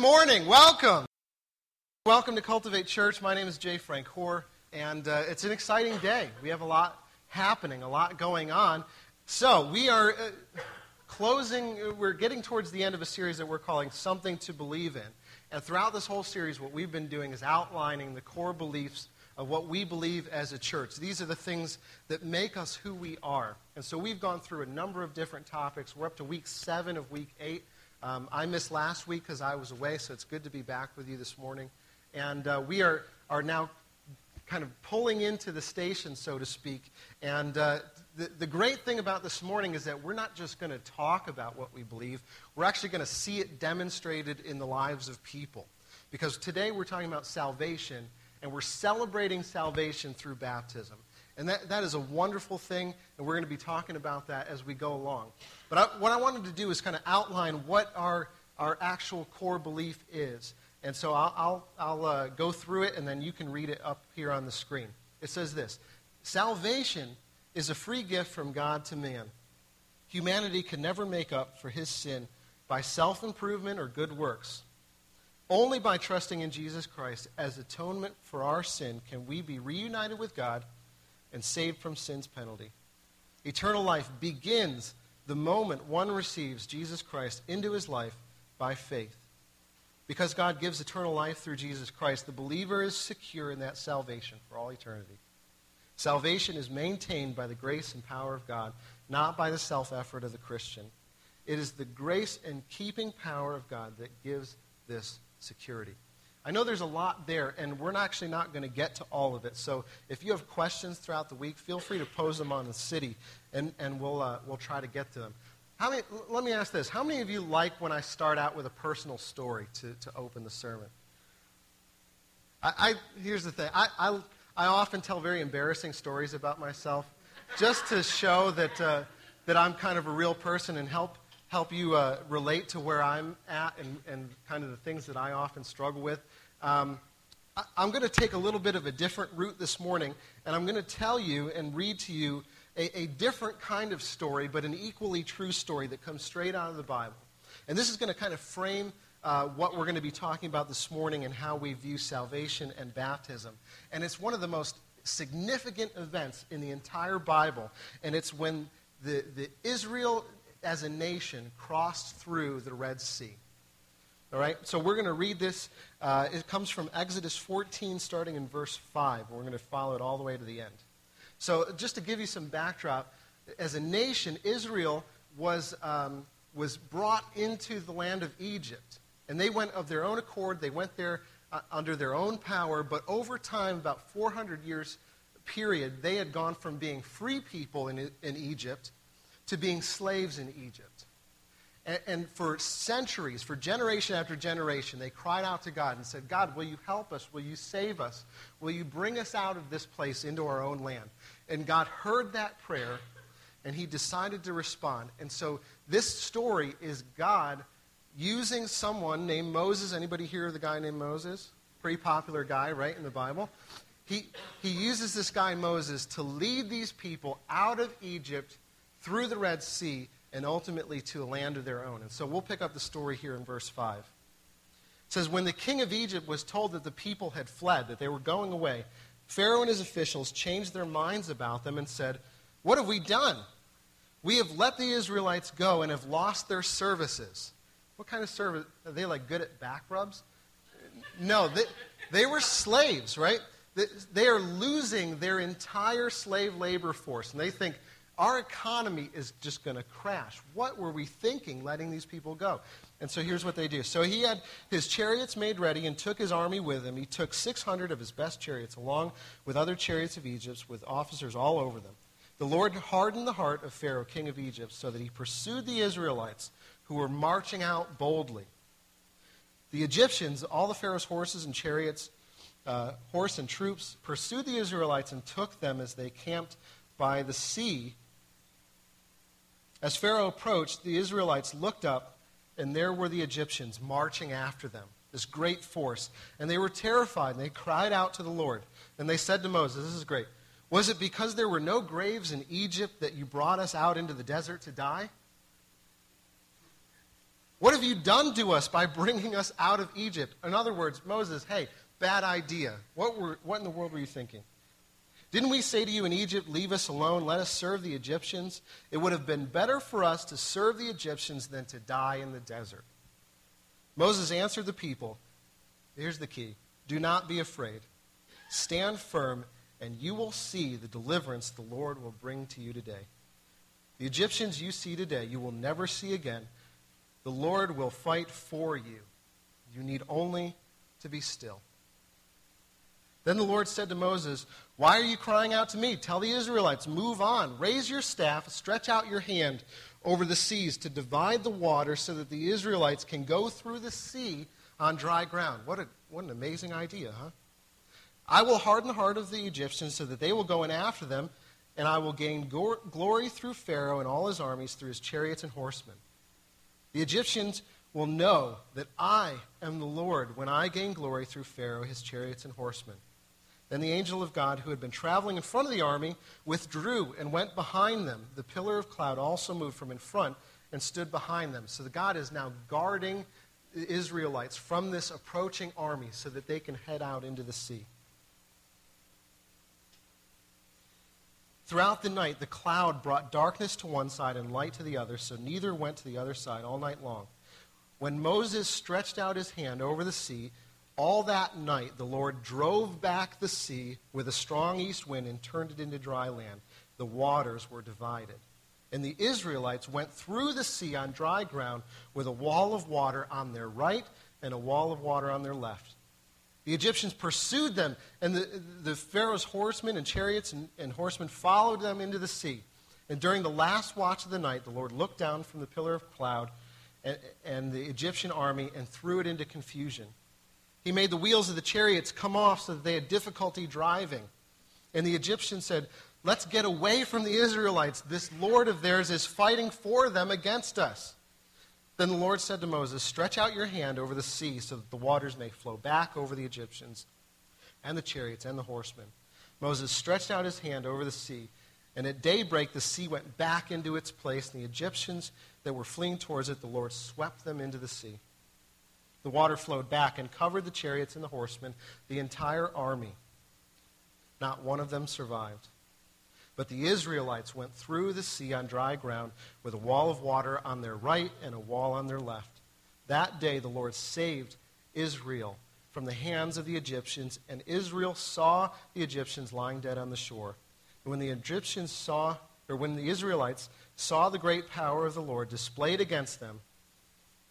morning. Welcome. Welcome to Cultivate Church. My name is Jay Frank Hoare, and uh, it's an exciting day. We have a lot happening, a lot going on. So, we are uh, closing, we're getting towards the end of a series that we're calling Something to Believe in. And throughout this whole series, what we've been doing is outlining the core beliefs of what we believe as a church. These are the things that make us who we are. And so we've gone through a number of different topics. We're up to week seven of week eight. Um, I missed last week because I was away, so it's good to be back with you this morning. And uh, we are, are now kind of pulling into the station, so to speak. And uh, the, the great thing about this morning is that we're not just going to talk about what we believe, we're actually going to see it demonstrated in the lives of people. Because today we're talking about salvation, and we're celebrating salvation through baptism. And that, that is a wonderful thing, and we're going to be talking about that as we go along. But I, what I wanted to do is kind of outline what our, our actual core belief is. And so I'll, I'll, I'll uh, go through it, and then you can read it up here on the screen. It says this Salvation is a free gift from God to man. Humanity can never make up for his sin by self improvement or good works. Only by trusting in Jesus Christ as atonement for our sin can we be reunited with God and saved from sin's penalty. Eternal life begins the moment one receives Jesus Christ into his life by faith. Because God gives eternal life through Jesus Christ, the believer is secure in that salvation for all eternity. Salvation is maintained by the grace and power of God, not by the self effort of the Christian. It is the grace and keeping power of God that gives this security. I know there's a lot there, and we're actually not going to get to all of it. So if you have questions throughout the week, feel free to pose them on the city, and, and we'll, uh, we'll try to get to them. How many, let me ask this. How many of you like when I start out with a personal story to, to open the sermon? I, I here's the thing. I, I, I often tell very embarrassing stories about myself just to show that, uh, that I'm kind of a real person and help help you uh, relate to where I'm at and, and kind of the things that I often struggle with. Um, I, I'm going to take a little bit of a different route this morning, and I'm going to tell you and read to you a, a different kind of story, but an equally true story that comes straight out of the Bible. And this is going to kind of frame uh, what we're going to be talking about this morning and how we view salvation and baptism. And it's one of the most significant events in the entire Bible. And it's when the, the Israel as a nation crossed through the Red Sea. All right, so we're going to read this. Uh, it comes from Exodus 14, starting in verse 5. We're going to follow it all the way to the end. So, just to give you some backdrop, as a nation, Israel was, um, was brought into the land of Egypt. And they went of their own accord, they went there uh, under their own power, but over time, about 400 years period, they had gone from being free people in, in Egypt to being slaves in Egypt. And, and, for centuries, for generation after generation, they cried out to God and said, God, will you help us? Will you save us? Will you bring us out of this place into our own land? And God heard that prayer, and he decided to respond. And so this story is God using someone named Moses. Anybody hear the guy named Moses? Pretty popular guy, right, in the Bible. He, he uses this guy Moses to lead these people out of Egypt through the Red Sea and ultimately to a land of their own. And so we'll pick up the story here in verse 5. It says, When the king of Egypt was told that the people had fled, that they were going away, Pharaoh and his officials changed their minds about them and said, What have we done? We have let the Israelites go and have lost their services. What kind of service? Are they like good at back rubs? No, they, they were slaves, right? They are losing their entire slave labor force. And they think, our economy is just going to crash. What were we thinking letting these people go? And so here's what they do. So he had his chariots made ready and took his army with him. He took 600 of his best chariots, along with other chariots of Egypt, with officers all over them. The Lord hardened the heart of Pharaoh, king of Egypt, so that he pursued the Israelites who were marching out boldly. The Egyptians, all the Pharaoh's horses and chariots, uh, horse and troops, pursued the Israelites and took them as they camped by the sea as Pharaoh approached, the Israelites looked up, and there were the Egyptians marching after them, this great force. And they were terrified, and they cried out to the Lord. And they said to Moses, This is great. Was it because there were no graves in Egypt that you brought us out into the desert to die? What have you done to us by bringing us out of Egypt? In other words, Moses, hey, bad idea. What, were, what in the world were you thinking? Didn't we say to you in Egypt, Leave us alone, let us serve the Egyptians? It would have been better for us to serve the Egyptians than to die in the desert. Moses answered the people Here's the key do not be afraid. Stand firm, and you will see the deliverance the Lord will bring to you today. The Egyptians you see today, you will never see again. The Lord will fight for you. You need only to be still. Then the Lord said to Moses, Why are you crying out to me? Tell the Israelites, move on. Raise your staff, stretch out your hand over the seas to divide the water so that the Israelites can go through the sea on dry ground. What, a, what an amazing idea, huh? I will harden the heart of the Egyptians so that they will go in after them, and I will gain glory through Pharaoh and all his armies, through his chariots and horsemen. The Egyptians will know that I am the Lord when I gain glory through Pharaoh, his chariots, and horsemen. Then the angel of God, who had been traveling in front of the army, withdrew and went behind them. The pillar of cloud also moved from in front and stood behind them. So the God is now guarding the Israelites from this approaching army so that they can head out into the sea. Throughout the night, the cloud brought darkness to one side and light to the other, so neither went to the other side all night long. When Moses stretched out his hand over the sea, all that night the Lord drove back the sea with a strong east wind and turned it into dry land. The waters were divided. And the Israelites went through the sea on dry ground with a wall of water on their right and a wall of water on their left. The Egyptians pursued them, and the, the Pharaoh's horsemen and chariots and, and horsemen followed them into the sea. And during the last watch of the night, the Lord looked down from the pillar of cloud and, and the Egyptian army and threw it into confusion. He made the wheels of the chariots come off so that they had difficulty driving. And the Egyptians said, Let's get away from the Israelites. This Lord of theirs is fighting for them against us. Then the Lord said to Moses, Stretch out your hand over the sea so that the waters may flow back over the Egyptians and the chariots and the horsemen. Moses stretched out his hand over the sea, and at daybreak the sea went back into its place, and the Egyptians that were fleeing towards it, the Lord swept them into the sea. The water flowed back and covered the chariots and the horsemen, the entire army. Not one of them survived. But the Israelites went through the sea on dry ground with a wall of water on their right and a wall on their left. That day the Lord saved Israel from the hands of the Egyptians, and Israel saw the Egyptians lying dead on the shore. And when the Egyptians saw, or when the Israelites saw the great power of the Lord displayed against them,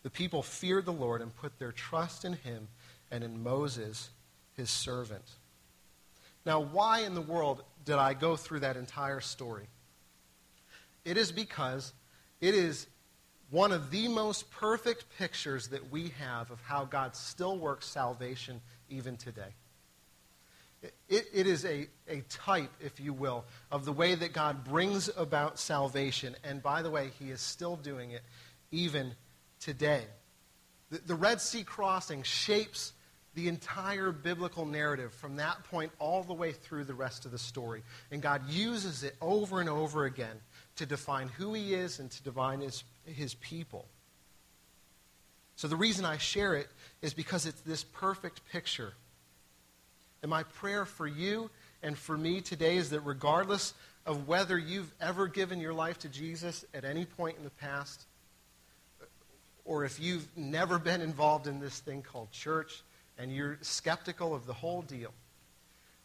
the people feared the Lord and put their trust in him and in Moses, his servant. Now, why in the world did I go through that entire story? It is because it is one of the most perfect pictures that we have of how God still works salvation even today. It, it is a, a type, if you will, of the way that God brings about salvation. And by the way, He is still doing it even today. The, the Red Sea crossing shapes the entire biblical narrative from that point all the way through the rest of the story. And God uses it over and over again to define who He is and to define His, his people. So the reason I share it is because it's this perfect picture. And my prayer for you and for me today is that regardless of whether you've ever given your life to Jesus at any point in the past, or if you've never been involved in this thing called church, and you're skeptical of the whole deal,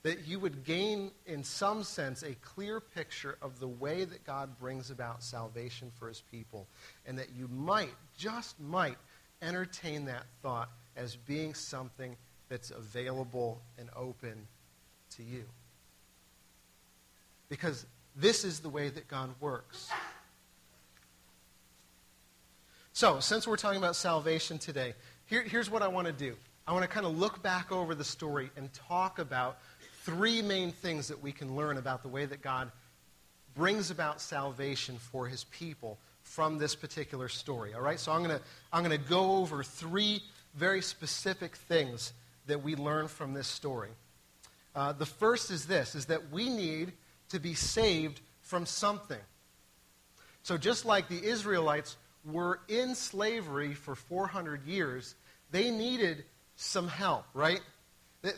that you would gain, in some sense, a clear picture of the way that God brings about salvation for his people, and that you might, just might, entertain that thought as being something that's available and open to you. Because this is the way that God works. So, since we're talking about salvation today, here, here's what I want to do. I want to kind of look back over the story and talk about three main things that we can learn about the way that God brings about salvation for his people from this particular story. All right? So I'm going to, I'm going to go over three very specific things that we learn from this story. Uh, the first is this, is that we need to be saved from something. So just like the Israelites were in slavery for 400 years, they needed some help, right?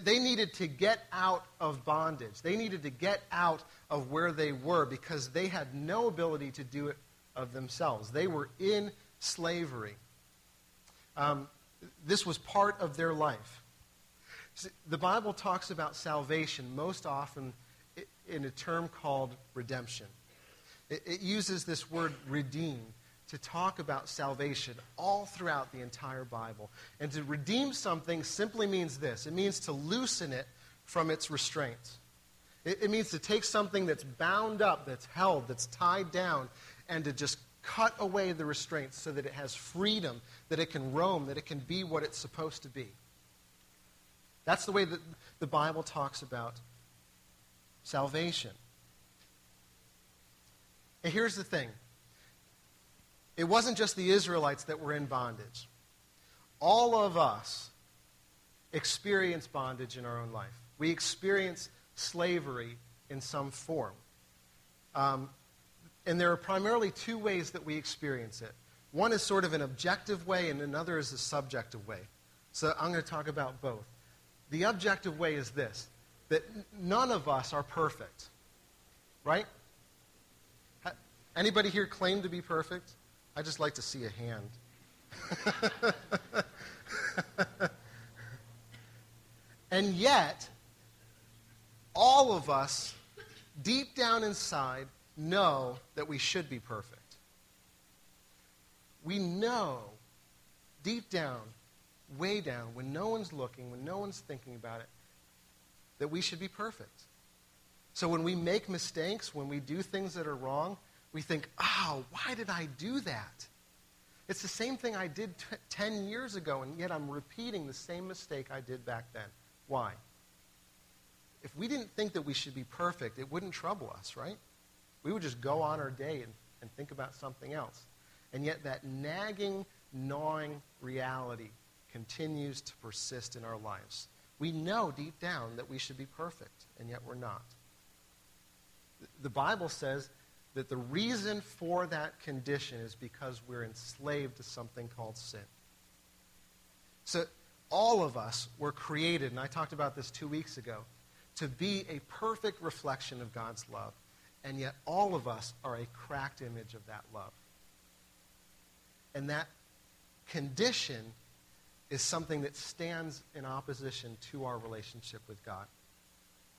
They needed to get out of bondage. They needed to get out of where they were because they had no ability to do it of themselves. They were in slavery. Um, this was part of their life. The Bible talks about salvation most often in a term called redemption. It, uses this word redeem to talk about salvation all throughout the entire Bible. And to redeem something simply means this it means to loosen it from its restraints. It, it, means to take something that's bound up, that's held, that's tied down, and to just cut away the restraints so that it has freedom, that it can roam, that it can be what it's supposed to be. That's the way that the Bible talks about salvation. And here's the thing it wasn't just the Israelites that were in bondage. All of us experience bondage in our own life. We experience slavery in some form. Um, and there are primarily two ways that we experience it. One is sort of an objective way, and another is a subjective way. So I'm going to talk about both. The objective way is this that none of us are perfect, right? Anybody here claim to be perfect? I just like to see a hand. and yet, all of us, deep down inside, know that we should be perfect. We know, deep down, way down, when no one's looking, when no one's thinking about it, that we should be perfect. So when we make mistakes, when we do things that are wrong, we think, oh, why did I do that? It's the same thing I did t- 10 years ago, and yet I'm repeating the same mistake I did back then. Why? If we didn't think that we should be perfect, it wouldn't trouble us, right? We would just go on our day and, and think about something else. And yet that nagging, gnawing reality continues to persist in our lives. We know deep down that we should be perfect, and yet we're not. The Bible says that the reason for that condition is because we're enslaved to something called sin. So all of us were created, and I talked about this two weeks ago, to be a perfect reflection of God's love. And yet all of us are a cracked image of that love. And that condition is something that stands in opposition to our relationship with God.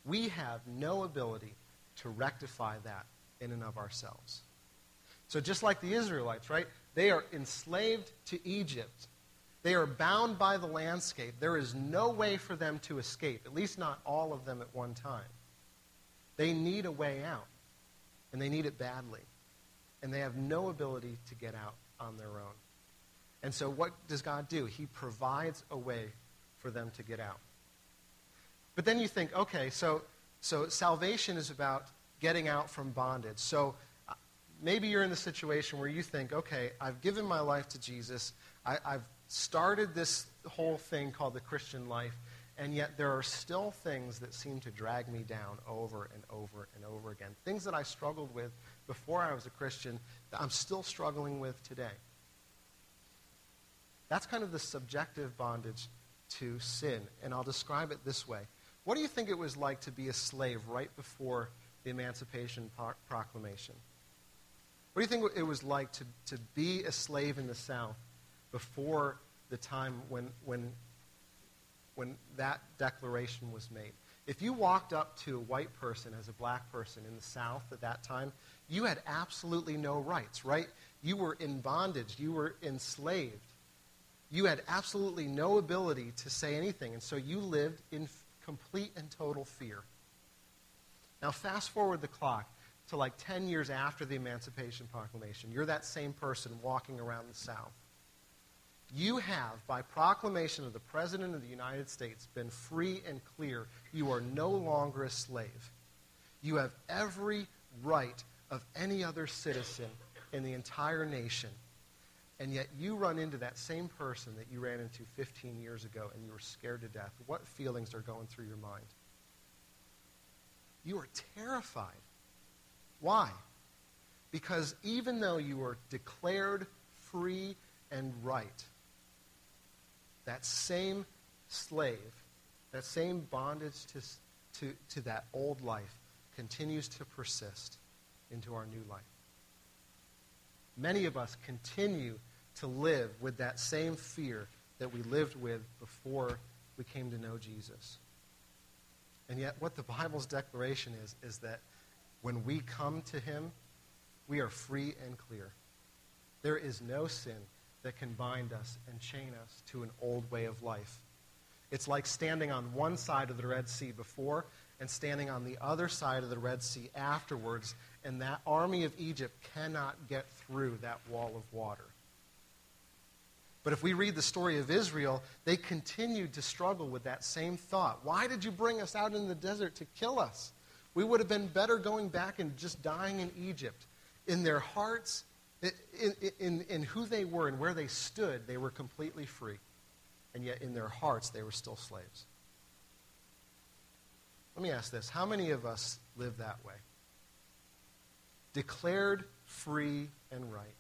We have no ability to rectify that in and of ourselves. So, just like the Israelites, right? They are enslaved to Egypt. They are bound by the landscape. There is no way for them to escape, at least not all of them at one time. They need a way out, and they need it badly. And they have no ability to get out on their own. And so, what does God do? He provides a way for them to get out. But then you think, okay, so, so salvation is about getting out from bondage. So uh, maybe you're in the situation where you think, okay, I've given my life to Jesus. I, have started this whole thing called the Christian life, and yet there are still things that seem to drag me down over and over and over again. Things that I struggled with before I was a Christian that I'm still struggling with today. That's kind of the subjective bondage to sin, and I'll describe it this way. What do you think it was like to be a slave right before the Emancipation Proclamation. What do you think it was like to, to be a slave in the South before the time when, when, when that declaration was made? If you walked up to a white person as a black person in the South at that time, you had absolutely no rights, right? You were in bondage. You were enslaved. You had absolutely no ability to say anything. And so you lived in complete and total fear. Now, fast forward the clock to like 10 years after the Emancipation Proclamation. You're that same person walking around the South. You have, by proclamation of the President of the United States, been free and clear. You are no longer a slave. You have every right of any other citizen in the entire nation. And yet you run into that same person that you ran into 15 years ago and you were scared to death. What feelings are going through your mind? You are terrified. Why? Because even though you are declared free and right. That same slave, that same bondage to, to, to that old life continues to persist into our new life. Many of us continue to live with that same fear that we lived with before we came to know Jesus. And yet, what the Bible's declaration is, is that when we come to Him, we are free and clear. There is no sin that can bind us and chain us to an old way of life. It's like standing on one side of the Red Sea before and standing on the other side of the Red Sea afterwards, and that army of Egypt cannot get through that wall of water. But if we read the story of Israel, they continued to struggle with that same thought. Why did you bring us out in the desert to kill us? We would have been better going back and just dying in Egypt. In their hearts, in, in, in who they were and where they stood, they were completely free. And yet in their hearts, they were still slaves. Let me ask this How many of us live that way? Declared free and right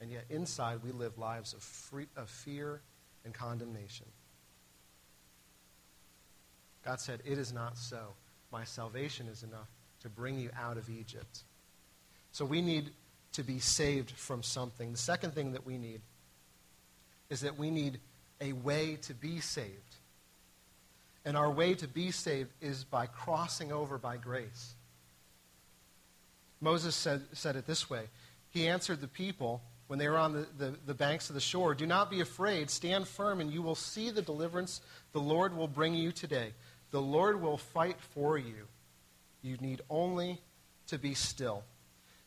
and yet inside we live lives of, free, of fear and condemnation. God said, It is not so. My salvation is enough to bring you out of Egypt. So we need to be saved from something. The second thing that we need is that we need a way to be saved. And our way to be saved is by crossing over by grace. Moses said, said it this way He answered the people when they were on the, the, the, banks of the shore. Do not be afraid. Stand firm, and you will see the deliverance the Lord will bring you today. The Lord will fight for you. You need only to be still.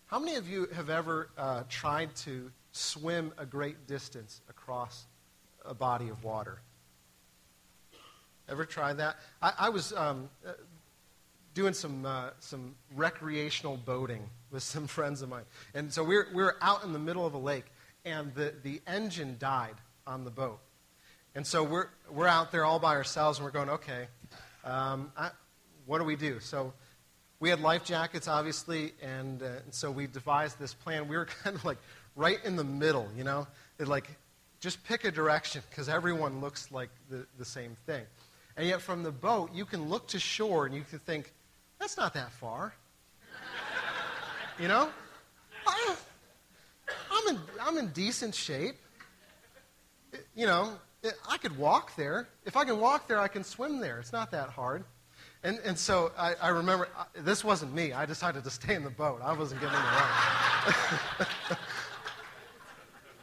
How many of you have ever uh, tried to swim a great distance across a body of water? Ever tried that? I, I was um, doing some, uh, some recreational boating with some friends of mine. And so we were, we were out in the middle of a lake, and the, the engine died on the boat. And so we're, we're out there all by ourselves, and we're going, okay, um, I, what do we do? So we had life jackets, obviously, and, uh, and so we devised this plan. We were kind of like right in the middle, you know? It like, just pick a direction, because everyone looks like the, the same thing. And yet, from the boat, you can look to shore and you can think, that's not that far. You know? I, am in, I'm in decent shape. You know, I could walk there. If I can walk there, I can swim there. It's not that hard. And, and so I, I remember, this wasn't me. I decided to stay in the boat. I wasn't getting in the run.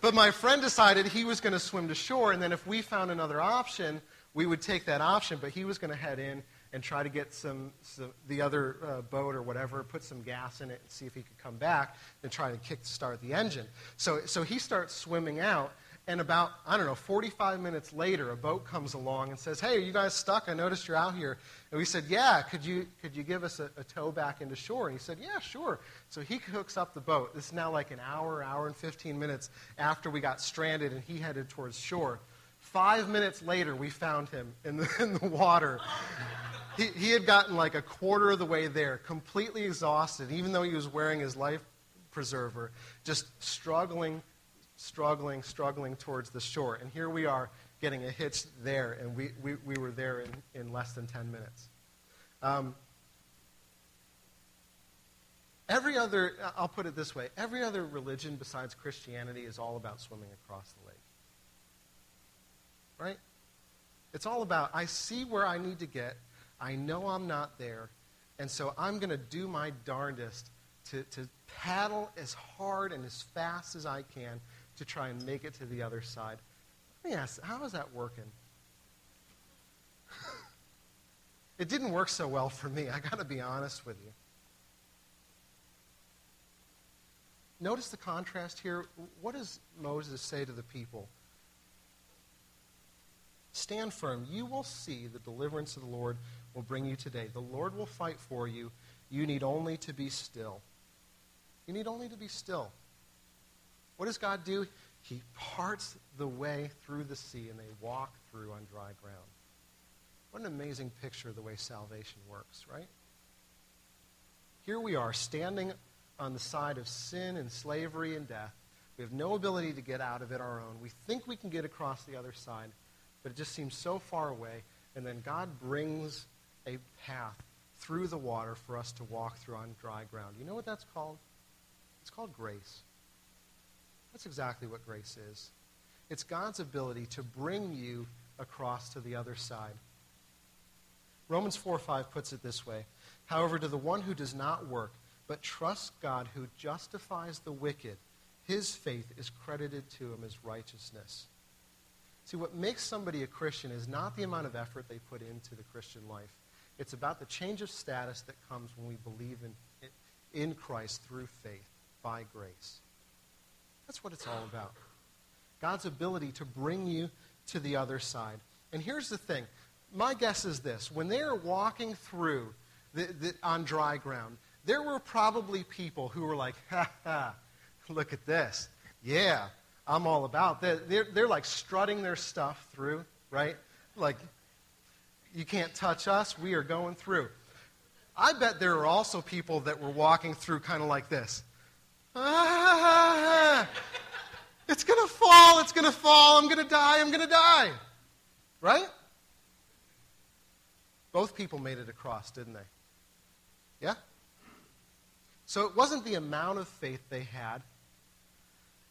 but my friend decided he was going to swim to shore, and then if we found another option, we would take that option, but he was going to head in and try to get some, some the other uh, boat or whatever, put some gas in it and see if he could come back and try to kick start the engine. So, so he starts swimming out, and about, I don't know, 45 minutes later, a boat comes along and says, Hey, are you guys stuck? I noticed you're out here. And we said, Yeah, could you, could you give us a, a tow back into shore? And he said, Yeah, sure. So he hooks up the boat. This is now like an hour, hour and 15 minutes after we got stranded, and he headed towards shore. Five minutes later, we found him in the, in the water he, he had gotten like a quarter of the way there, completely exhausted, even though he was wearing his life preserver, just struggling, struggling, struggling towards the shore. And here we are getting a hitch there, and we, we, we were there in, in less than 10 minutes. Um, every other, I'll put it this way every other religion besides Christianity is all about swimming across the lake. Right? It's all about, I see where I need to get, I know I'm not there, and so I'm going to do my darndest to, to paddle as hard and as fast as I can to try and make it to the other side. Let me ask, how is that working? it didn't work so well for me. I got to be honest with you. Notice the contrast here. What does Moses say to the people? Stand firm. You will see the deliverance of the Lord will bring you today. The Lord will fight for you. You need only to be still. You need only to be still. What does God do? He parts the way through the sea and they walk through on dry ground. What an amazing picture of the way salvation works, right? Here we are standing on the side of sin and slavery and death, We have no ability to get out of it our own. We think we can get across the other side, but it just seems so far away. And then God brings a path through the water for us to walk through on dry ground. You know what that's called? It's called grace. That's exactly what grace is. It's God's ability to bring you across to the other side. Romans 4 5 puts it this way However, to the one who does not work, but trusts God who justifies the wicked, his faith is credited to him as righteousness. See, what makes somebody a Christian is not the amount of effort they put into the Christian life. It's about the change of status that comes when we believe in, in Christ through faith, by grace. That's what it's all about. God's ability to bring you to the other side. And here's the thing my guess is this when they're walking through the, the, on dry ground, there were probably people who were like, ha ha, look at this. Yeah, I'm all about that. They're, they're like strutting their stuff through, right? Like, you can't touch us. We are going through. I bet there are also people that were walking through kind of like this. Ah, it's going to fall. It's going to fall. I'm going to die. I'm going to die. Right? Both people made it across, didn't they? Yeah? So it wasn't the amount of faith they had,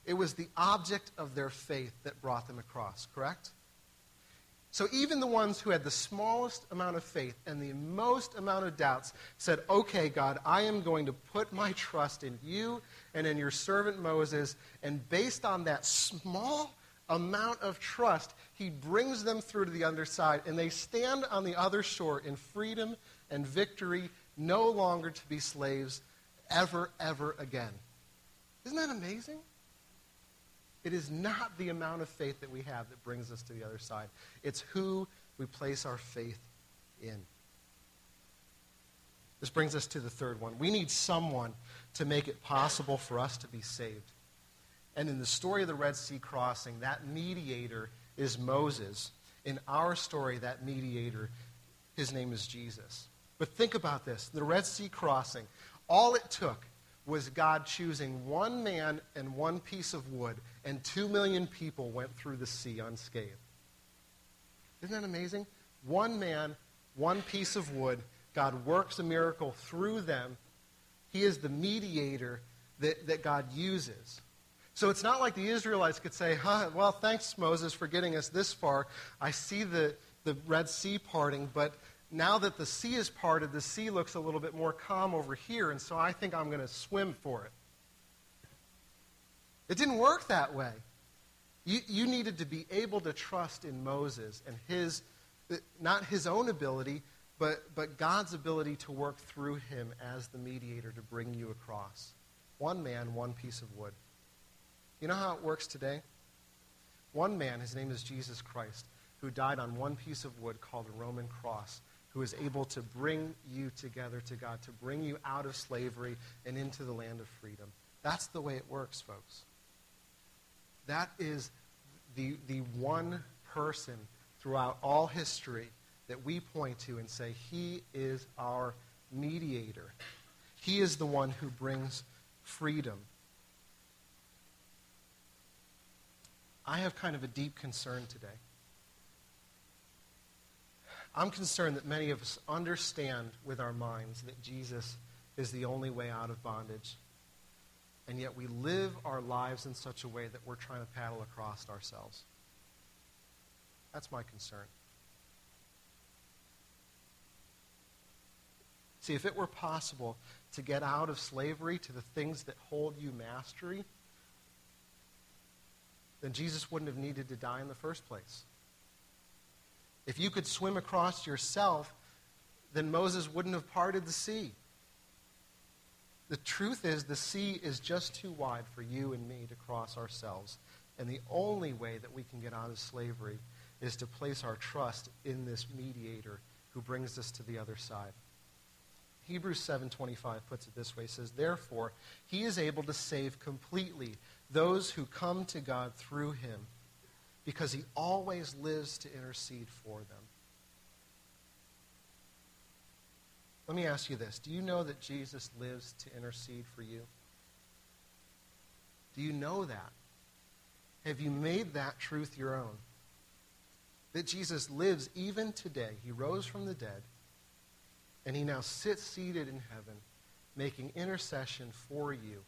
it was the object of their faith that brought them across, correct? So even the ones who had the smallest amount of faith and the most amount of doubts said, Okay, God, I am going to put my trust in you and in your servant Moses. And based on that small amount of trust, he brings them through to the other side, and they stand on the other shore in freedom and victory, no longer to be slaves ever, ever again. Isn't that amazing? It is not the amount of faith that we have that brings us to the other side. It's who we place our faith in. This brings us to the third one. We need someone to make it possible for us to be saved. And in the story of the Red Sea crossing, that mediator is Moses. In our story, that mediator, his name is Jesus. But think about this the Red Sea crossing, all it took was God choosing one man and one piece of wood, and two million people went through the sea unscathed. Isn't that amazing? One man, one piece of wood. God works a miracle through them. He is the mediator that, that God uses. So it's not like the Israelites could say, huh, well, thanks, Moses, for getting us this far. I see the, the Red Sea parting, but now that the sea is parted, the sea looks a little bit more calm over here, and so I think I'm going to swim for it. It didn't work that way. You, you needed to be able to trust in Moses and his, not his own ability, but, but God's ability to work through him as the mediator to bring you across. One man, one piece of wood. You know how it works today? One man, his name is Jesus Christ, who died on one piece of wood called a Roman cross who is able to bring you together to God, to bring you out of slavery and into the land of freedom. That's the way it works, folks. That is the, the one person throughout all history that we point to and say, He is our mediator. He is the one who brings freedom. I have kind of a deep concern today. I'm concerned that many of us understand with our minds that Jesus is the only way out of bondage. And yet we live our lives in such a way that we're trying to paddle across ourselves. That's my concern. See, if it were possible to get out of slavery to the things that hold you mastery, then Jesus wouldn't have needed to die in the first place. If you could swim across yourself, then Moses wouldn't have parted the sea. The truth is, the sea is just too wide for you and me to cross ourselves. And the only way that we can get out of slavery is to place our trust in this mediator who brings us to the other side. Hebrews 7:25 puts it this way, says, "Therefore, he is able to save completely those who come to God through him." because he always lives to intercede for them. Let me ask you this Do you know that Jesus lives to intercede for you? Do you know that? Have you made that truth your own? That Jesus lives even today. He rose from the dead, and he now sits seated in heaven, making intercession for you,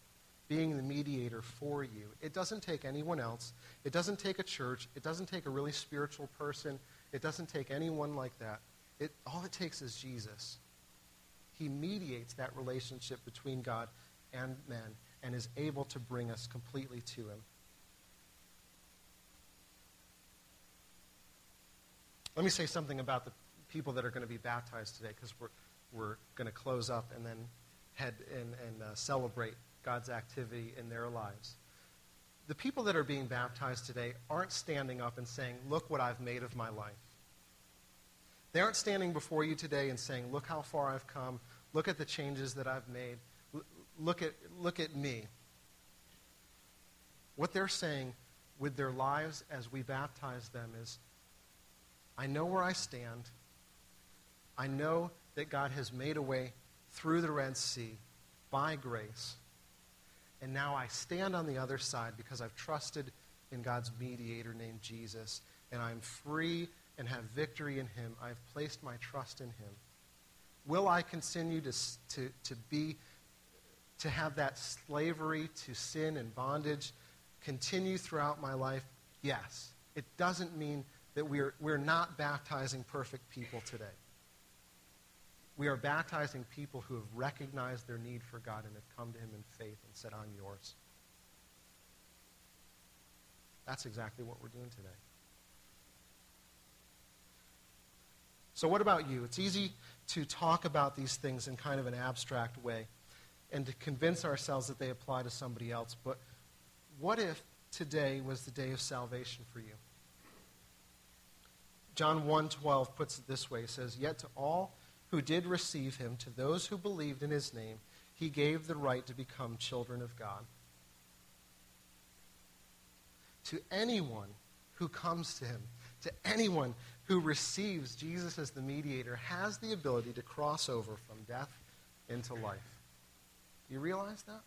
being the mediator for you. It doesn't take anyone else. It doesn't take a church. It doesn't take a really spiritual person. It doesn't take anyone like that. It, all it takes is Jesus. He mediates that relationship between God and men and is able to bring us completely to him. Let me say something about the people that are going to be baptized today because we're, we're going to close up and then head and, and uh, celebrate God's activity in their lives. The people that are being baptized today aren't standing up and saying, Look what I've made of my life. They aren't standing before you today and saying, Look how far I've come. Look at the changes that I've made. Look at, look at me. What they're saying with their lives as we baptize them is, I know where I stand. I know that God has made a way through the Red Sea by grace. And now I stand on the other side because I've trusted in God's mediator named Jesus. And I'm free and have victory in him. I've placed my trust in him. Will I continue to, to, to be, to have that slavery to sin and bondage continue throughout my life? Yes. It doesn't mean that we're, we're not baptizing perfect people today. We are baptizing people who have recognized their need for God and have come to Him in faith and said, I'm yours. That's exactly what we're doing today. So, what about you? It's easy to talk about these things in kind of an abstract way and to convince ourselves that they apply to somebody else. But what if today was the day of salvation for you? John 1:12 puts it this way. It says, "Yet to all who did receive him, to those who believed in his name, he gave the right to become children of God." To anyone who comes to him, to anyone who receives Jesus as the mediator, has the ability to cross over from death into life. Do you realize that?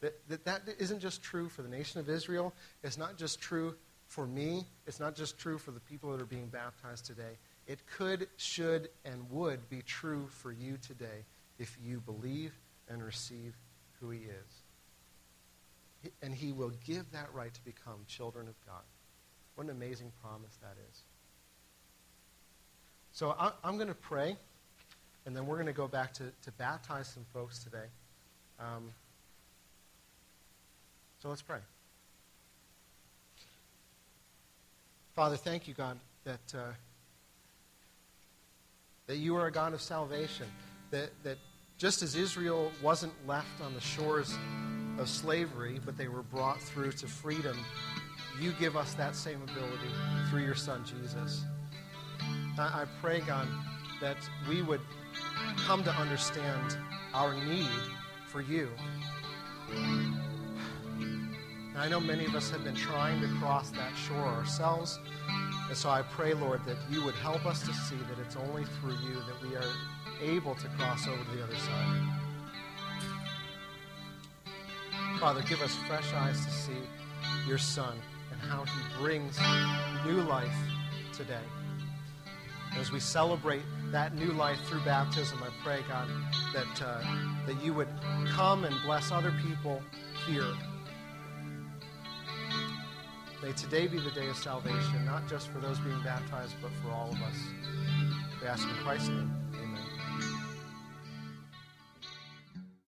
That, that that isn't just true for the nation of Israel. It's not just true for me, it's not just true for the people that are being baptized today. It could, should, and would be true for you today if you believe and receive who He is. And He will give that right to become children of God. What an amazing promise that is. So I, am going to pray, and then we're going to go back to, to baptize some folks today. Um, so let's pray. Father, thank you, God, that, uh, that you are a God of salvation. That, that just as Israel wasn't left on the shores of slavery, but they were brought through to freedom, you give us that same ability through your Son, Jesus. I, I pray, God, that we would come to understand our need for you. I know many of us have been trying to cross that shore ourselves. And so I pray, Lord, that you would help us to see that it's only through you that we are able to cross over to the other side. Father, give us fresh eyes to see your Son and how he brings new life today. As we celebrate that new life through baptism, I pray, God, that, uh, that you would come and bless other people here May today be the day of salvation, not just for those being baptized, but for all of us. We ask in Christ's name.